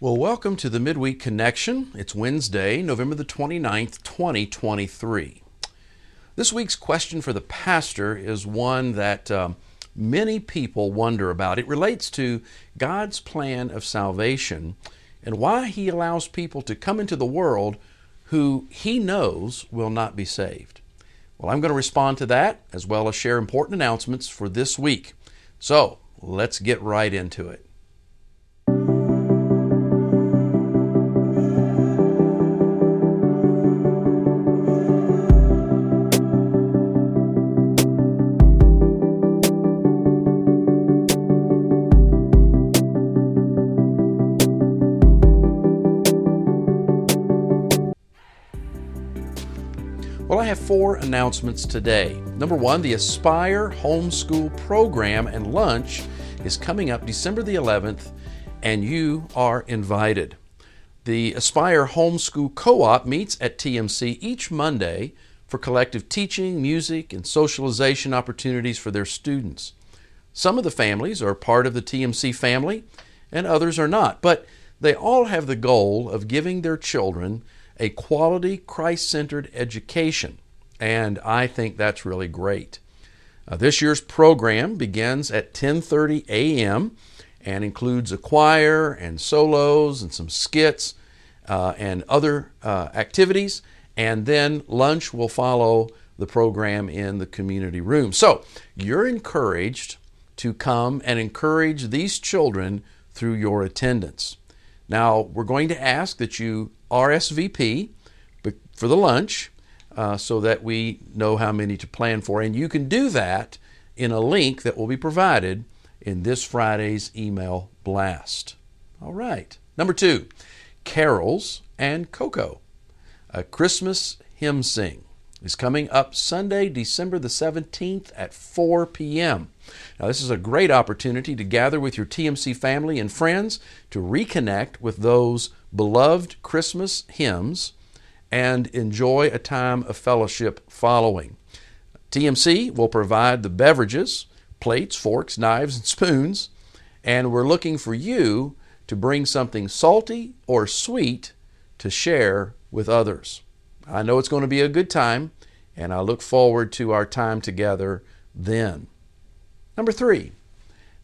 Well, welcome to the Midweek Connection. It's Wednesday, November the 29th, 2023. This week's question for the pastor is one that um, many people wonder about. It relates to God's plan of salvation and why He allows people to come into the world who He knows will not be saved. Well, I'm going to respond to that as well as share important announcements for this week. So let's get right into it. Four announcements today. Number one, the Aspire Homeschool Program and Lunch is coming up December the 11th, and you are invited. The Aspire Homeschool Co op meets at TMC each Monday for collective teaching, music, and socialization opportunities for their students. Some of the families are part of the TMC family, and others are not, but they all have the goal of giving their children a quality Christ centered education, and I think that's really great. Uh, this year's program begins at 10:30 a.m. and includes a choir and solos and some skits uh, and other uh, activities, and then lunch will follow the program in the community room. So you're encouraged to come and encourage these children through your attendance. Now, we're going to ask that you RSVP for the lunch uh, so that we know how many to plan for. And you can do that in a link that will be provided in this Friday's email blast. All right. Number two, carols and cocoa. A Christmas hymn sing is coming up Sunday, December the 17th at 4 p.m. Now, this is a great opportunity to gather with your TMC family and friends to reconnect with those beloved Christmas hymns and enjoy a time of fellowship following. TMC will provide the beverages, plates, forks, knives, and spoons, and we're looking for you to bring something salty or sweet to share with others. I know it's going to be a good time, and I look forward to our time together then. Number three,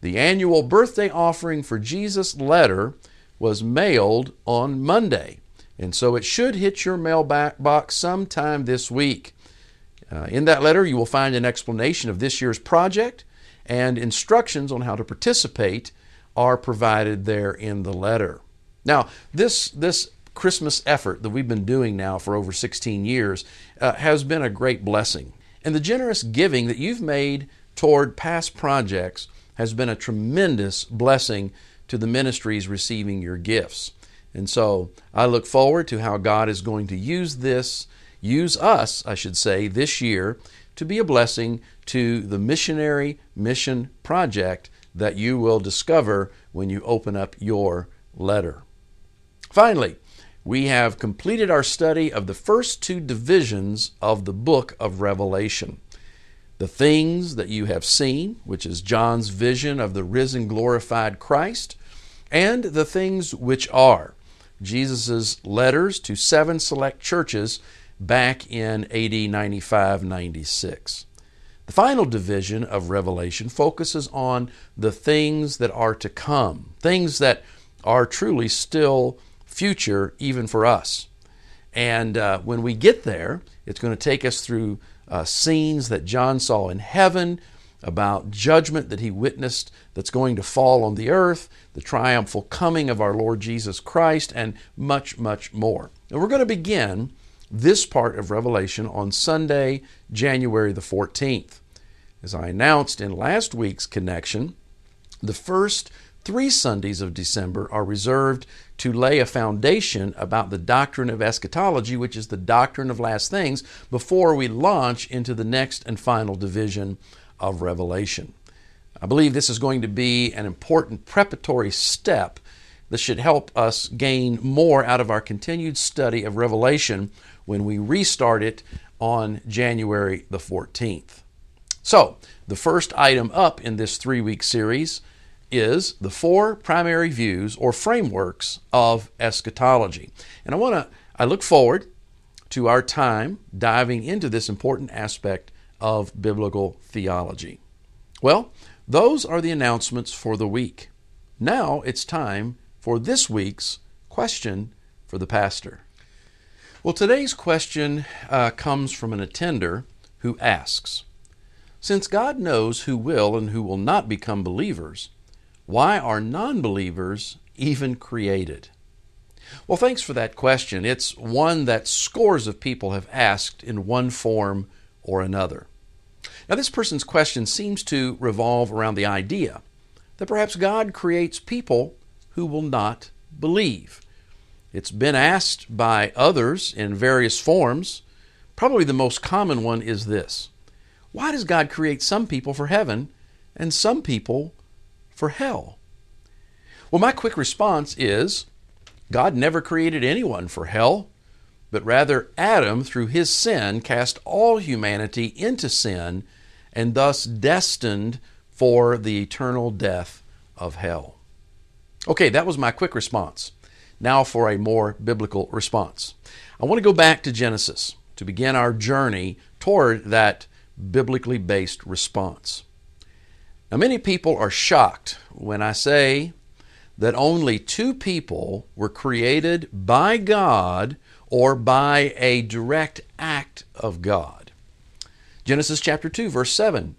the annual birthday offering for Jesus letter was mailed on Monday, and so it should hit your mailbox sometime this week. Uh, in that letter, you will find an explanation of this year's project, and instructions on how to participate are provided there in the letter. Now, this, this Christmas effort that we've been doing now for over 16 years uh, has been a great blessing. And the generous giving that you've made toward past projects has been a tremendous blessing to the ministries receiving your gifts. And so I look forward to how God is going to use this, use us, I should say, this year to be a blessing to the missionary mission project that you will discover when you open up your letter. Finally, we have completed our study of the first two divisions of the book of Revelation. The things that you have seen, which is John's vision of the risen, glorified Christ, and the things which are, Jesus' letters to seven select churches back in AD 95 96. The final division of Revelation focuses on the things that are to come, things that are truly still future even for us. And uh, when we get there, it's going to take us through uh, scenes that John saw in heaven, about judgment that he witnessed that's going to fall on the earth, the triumphal coming of our Lord Jesus Christ, and much, much more. And we're going to begin this part of Revelation on Sunday, January the 14th. As I announced in last week's connection, the first three Sundays of December are reserved to lay a foundation about the doctrine of eschatology, which is the doctrine of last things, before we launch into the next and final division of Revelation. I believe this is going to be an important preparatory step that should help us gain more out of our continued study of Revelation when we restart it on January the 14th. So, the first item up in this three week series is the four primary views or frameworks of eschatology. And I want to I look forward to our time diving into this important aspect of biblical theology. Well, those are the announcements for the week. Now it's time for this week's question for the pastor. Well, today's question uh, comes from an attender who asks Since God knows who will and who will not become believers, why are non believers even created? Well, thanks for that question. It's one that scores of people have asked in one form or another. Now, this person's question seems to revolve around the idea that perhaps God creates people who will not believe. It's been asked by others in various forms. Probably the most common one is this Why does God create some people for heaven and some people for hell? Well, my quick response is God never created anyone for hell, but rather Adam, through his sin, cast all humanity into sin and thus destined for the eternal death of hell. Okay, that was my quick response. Now for a more biblical response. I want to go back to Genesis to begin our journey toward that biblically based response. Now, many people are shocked when I say that only two people were created by God or by a direct act of God. Genesis chapter 2, verse 7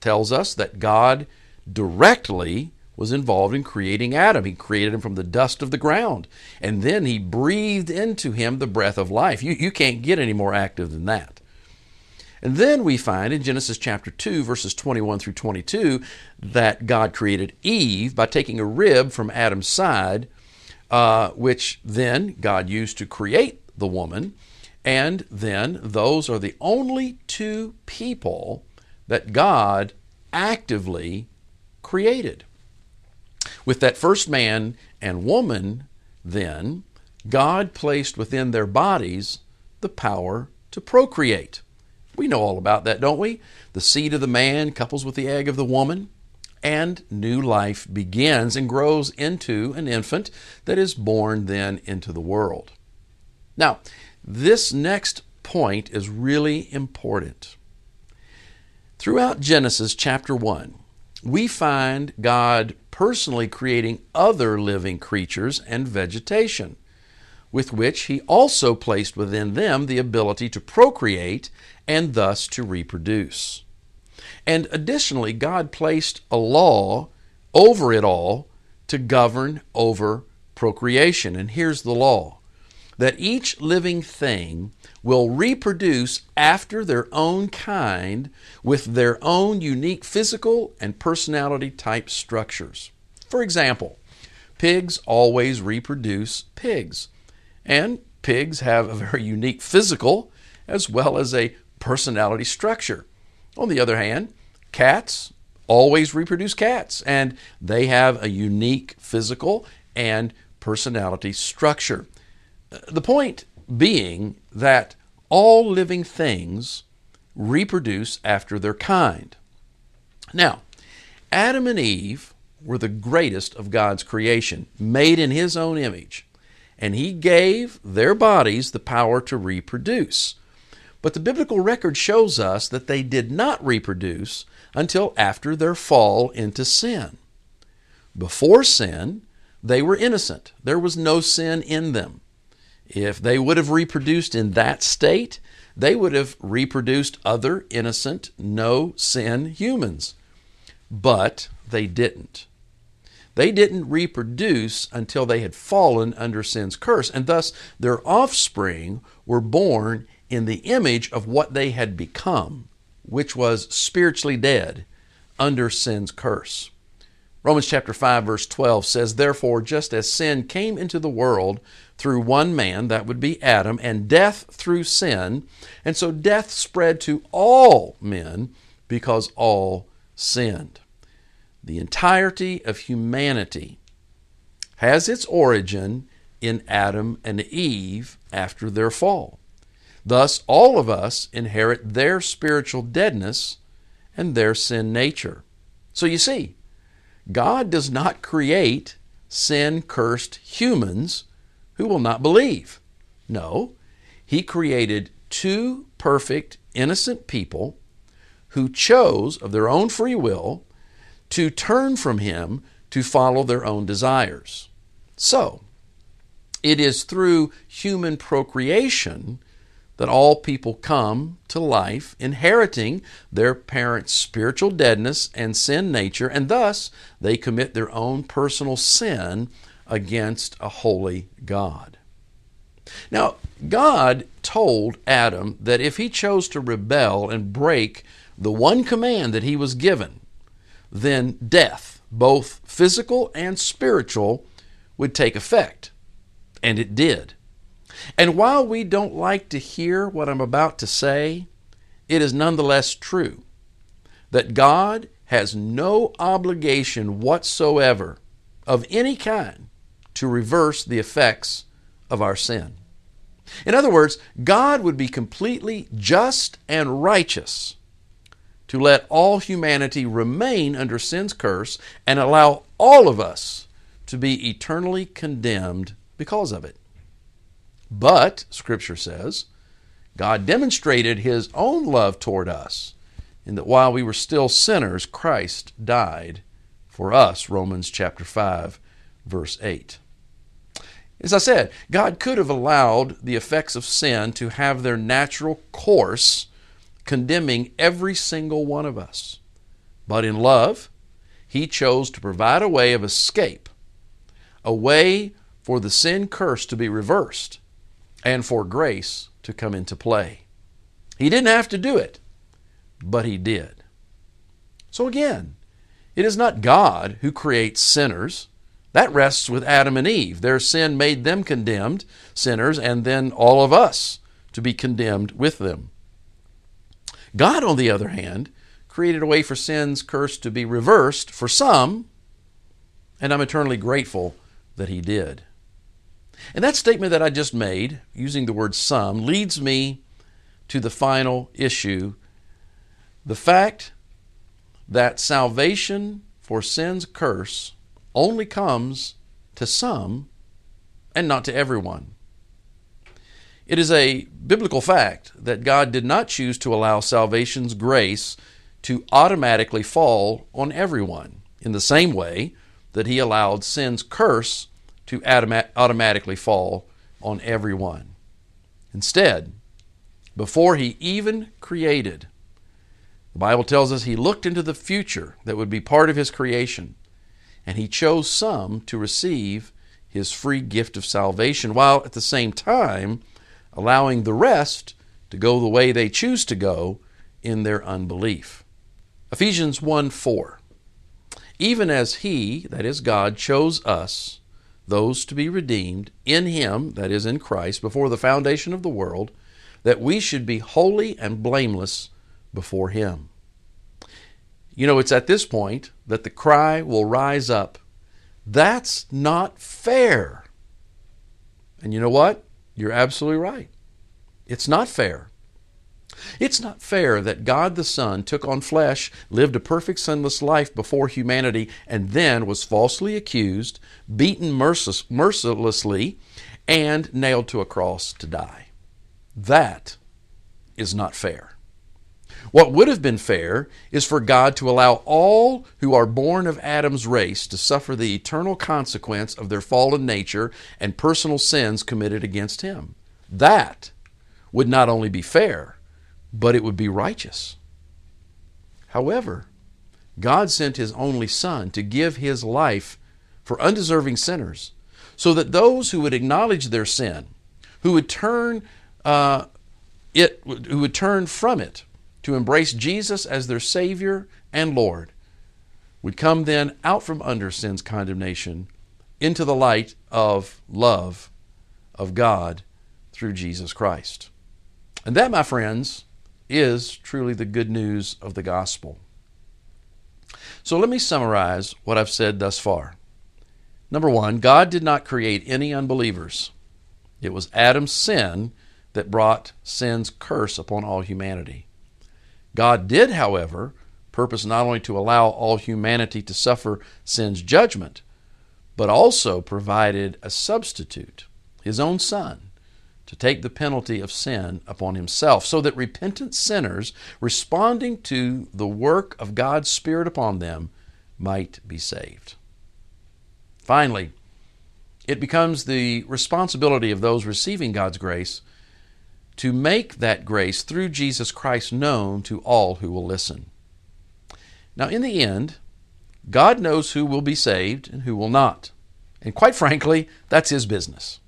tells us that God directly was involved in creating Adam. He created him from the dust of the ground, and then he breathed into him the breath of life. You, you can't get any more active than that. And then we find in Genesis chapter 2, verses 21 through 22, that God created Eve by taking a rib from Adam's side, uh, which then God used to create the woman. And then those are the only two people that God actively created. With that first man and woman, then, God placed within their bodies the power to procreate. We know all about that, don't we? The seed of the man couples with the egg of the woman, and new life begins and grows into an infant that is born then into the world. Now, this next point is really important. Throughout Genesis chapter 1, we find God personally creating other living creatures and vegetation, with which He also placed within them the ability to procreate and thus to reproduce. And additionally, God placed a law over it all to govern over procreation. And here's the law that each living thing will reproduce after their own kind with their own unique physical and personality type structures. For example, pigs always reproduce pigs, and pigs have a very unique physical as well as a personality structure. On the other hand, cats always reproduce cats, and they have a unique physical and personality structure. The point being that all living things reproduce after their kind. Now, Adam and Eve were the greatest of God's creation, made in His own image, and He gave their bodies the power to reproduce. But the biblical record shows us that they did not reproduce until after their fall into sin. Before sin, they were innocent. There was no sin in them. If they would have reproduced in that state, they would have reproduced other innocent, no sin humans. But they didn't. They didn't reproduce until they had fallen under sin's curse, and thus their offspring were born in the image of what they had become, which was spiritually dead under sin's curse. Romans chapter 5 verse 12 says, Therefore, just as sin came into the world through one man, that would be Adam, and death through sin, and so death spread to all men because all sinned. The entirety of humanity has its origin in Adam and Eve after their fall. Thus, all of us inherit their spiritual deadness and their sin nature. So you see, God does not create sin cursed humans who will not believe. No, He created two perfect, innocent people who chose of their own free will to turn from Him to follow their own desires. So, it is through human procreation that all people come to life, inheriting their parents' spiritual deadness and sin nature, and thus they commit their own personal sin against a holy God. Now, God told Adam that if he chose to rebel and break the one command that he was given, then death, both physical and spiritual, would take effect. And it did. And while we don't like to hear what I'm about to say, it is nonetheless true that God has no obligation whatsoever of any kind to reverse the effects of our sin. In other words, God would be completely just and righteous to let all humanity remain under sin's curse and allow all of us to be eternally condemned because of it. But, Scripture says, God demonstrated His own love toward us in that while we were still sinners, Christ died for us. Romans chapter 5, verse 8. As I said, God could have allowed the effects of sin to have their natural course, condemning every single one of us. But in love, He chose to provide a way of escape, a way for the sin curse to be reversed and for grace to come into play. He didn't have to do it, but He did. So again, it is not God who creates sinners. That rests with Adam and Eve. Their sin made them condemned sinners, and then all of us to be condemned with them. God, on the other hand, created a way for sin's curse to be reversed for some, and I'm eternally grateful that He did. And that statement that I just made, using the word some, leads me to the final issue the fact that salvation for sin's curse only comes to some and not to everyone. It is a biblical fact that God did not choose to allow salvation's grace to automatically fall on everyone in the same way that He allowed sin's curse to automatically fall on everyone. Instead, before he even created, the Bible tells us he looked into the future that would be part of his creation, and he chose some to receive his free gift of salvation, while at the same time allowing the rest to go the way they choose to go in their unbelief. Ephesians 1 4. Even as he, that is God, chose us those to be redeemed in Him, that is, in Christ, before the foundation of the world, that we should be holy and blameless before Him. You know, it's at this point that the cry will rise up that's not fair. And you know what? You're absolutely right. It's not fair. It's not fair that God the Son took on flesh, lived a perfect sinless life before humanity, and then was falsely accused, beaten mercilessly, and nailed to a cross to die. That is not fair. What would have been fair is for God to allow all who are born of Adam's race to suffer the eternal consequence of their fallen nature and personal sins committed against Him. That would not only be fair, but it would be righteous. However, God sent His only Son to give His life for undeserving sinners, so that those who would acknowledge their sin, who would turn uh, it, who would turn from it to embrace Jesus as their Savior and Lord, would come then out from under sin's condemnation into the light of love of God through Jesus Christ. And that, my friends, is truly the good news of the gospel. So let me summarize what I've said thus far. Number one, God did not create any unbelievers. It was Adam's sin that brought sin's curse upon all humanity. God did, however, purpose not only to allow all humanity to suffer sin's judgment, but also provided a substitute, his own Son, to take the penalty of sin upon himself, so that repentant sinners, responding to the work of God's Spirit upon them, might be saved. Finally, it becomes the responsibility of those receiving God's grace to make that grace through Jesus Christ known to all who will listen. Now, in the end, God knows who will be saved and who will not. And quite frankly, that's His business.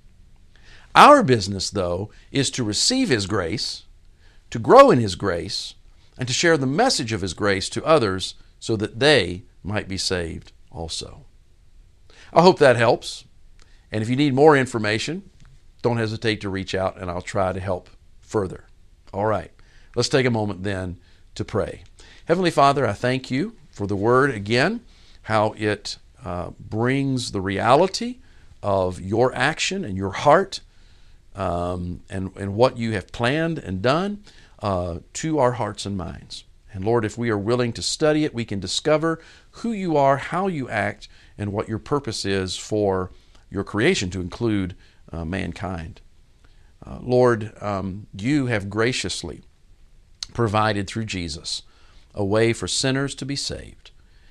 Our business, though, is to receive His grace, to grow in His grace, and to share the message of His grace to others so that they might be saved also. I hope that helps. And if you need more information, don't hesitate to reach out and I'll try to help further. All right, let's take a moment then to pray. Heavenly Father, I thank you for the word again, how it uh, brings the reality of your action and your heart um, and, and what you have planned and done uh, to our hearts and minds. And Lord, if we are willing to study it, we can discover who you are, how you act, and what your purpose is for your creation to include uh, mankind. Uh, Lord, um, you have graciously provided through Jesus a way for sinners to be saved.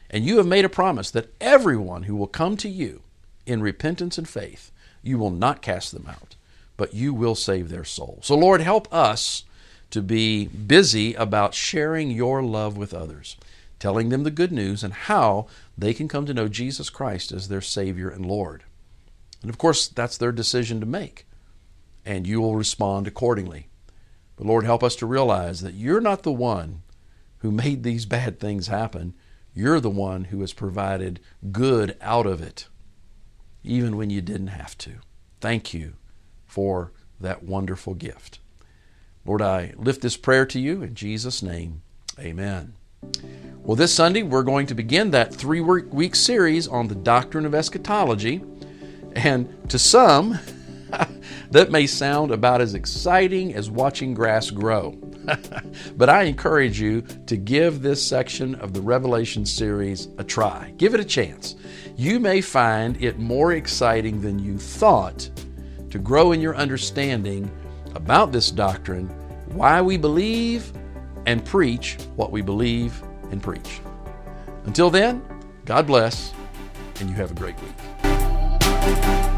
And you have made a promise that everyone who will come to you in repentance and faith, you will not cast them out, but you will save their soul. So, Lord, help us to be busy about sharing your love with others, telling them the good news and how they can come to know Jesus Christ as their Savior and Lord. And of course, that's their decision to make, and you will respond accordingly. But Lord, help us to realize that you're not the one who made these bad things happen. You're the one who has provided good out of it, even when you didn't have to. Thank you for that wonderful gift. Lord, I lift this prayer to you in Jesus' name. Amen. Well, this Sunday we're going to begin that three week series on the doctrine of eschatology. And to some, that may sound about as exciting as watching grass grow. but I encourage you to give this section of the Revelation series a try. Give it a chance. You may find it more exciting than you thought to grow in your understanding about this doctrine, why we believe and preach what we believe and preach. Until then, God bless, and you have a great week.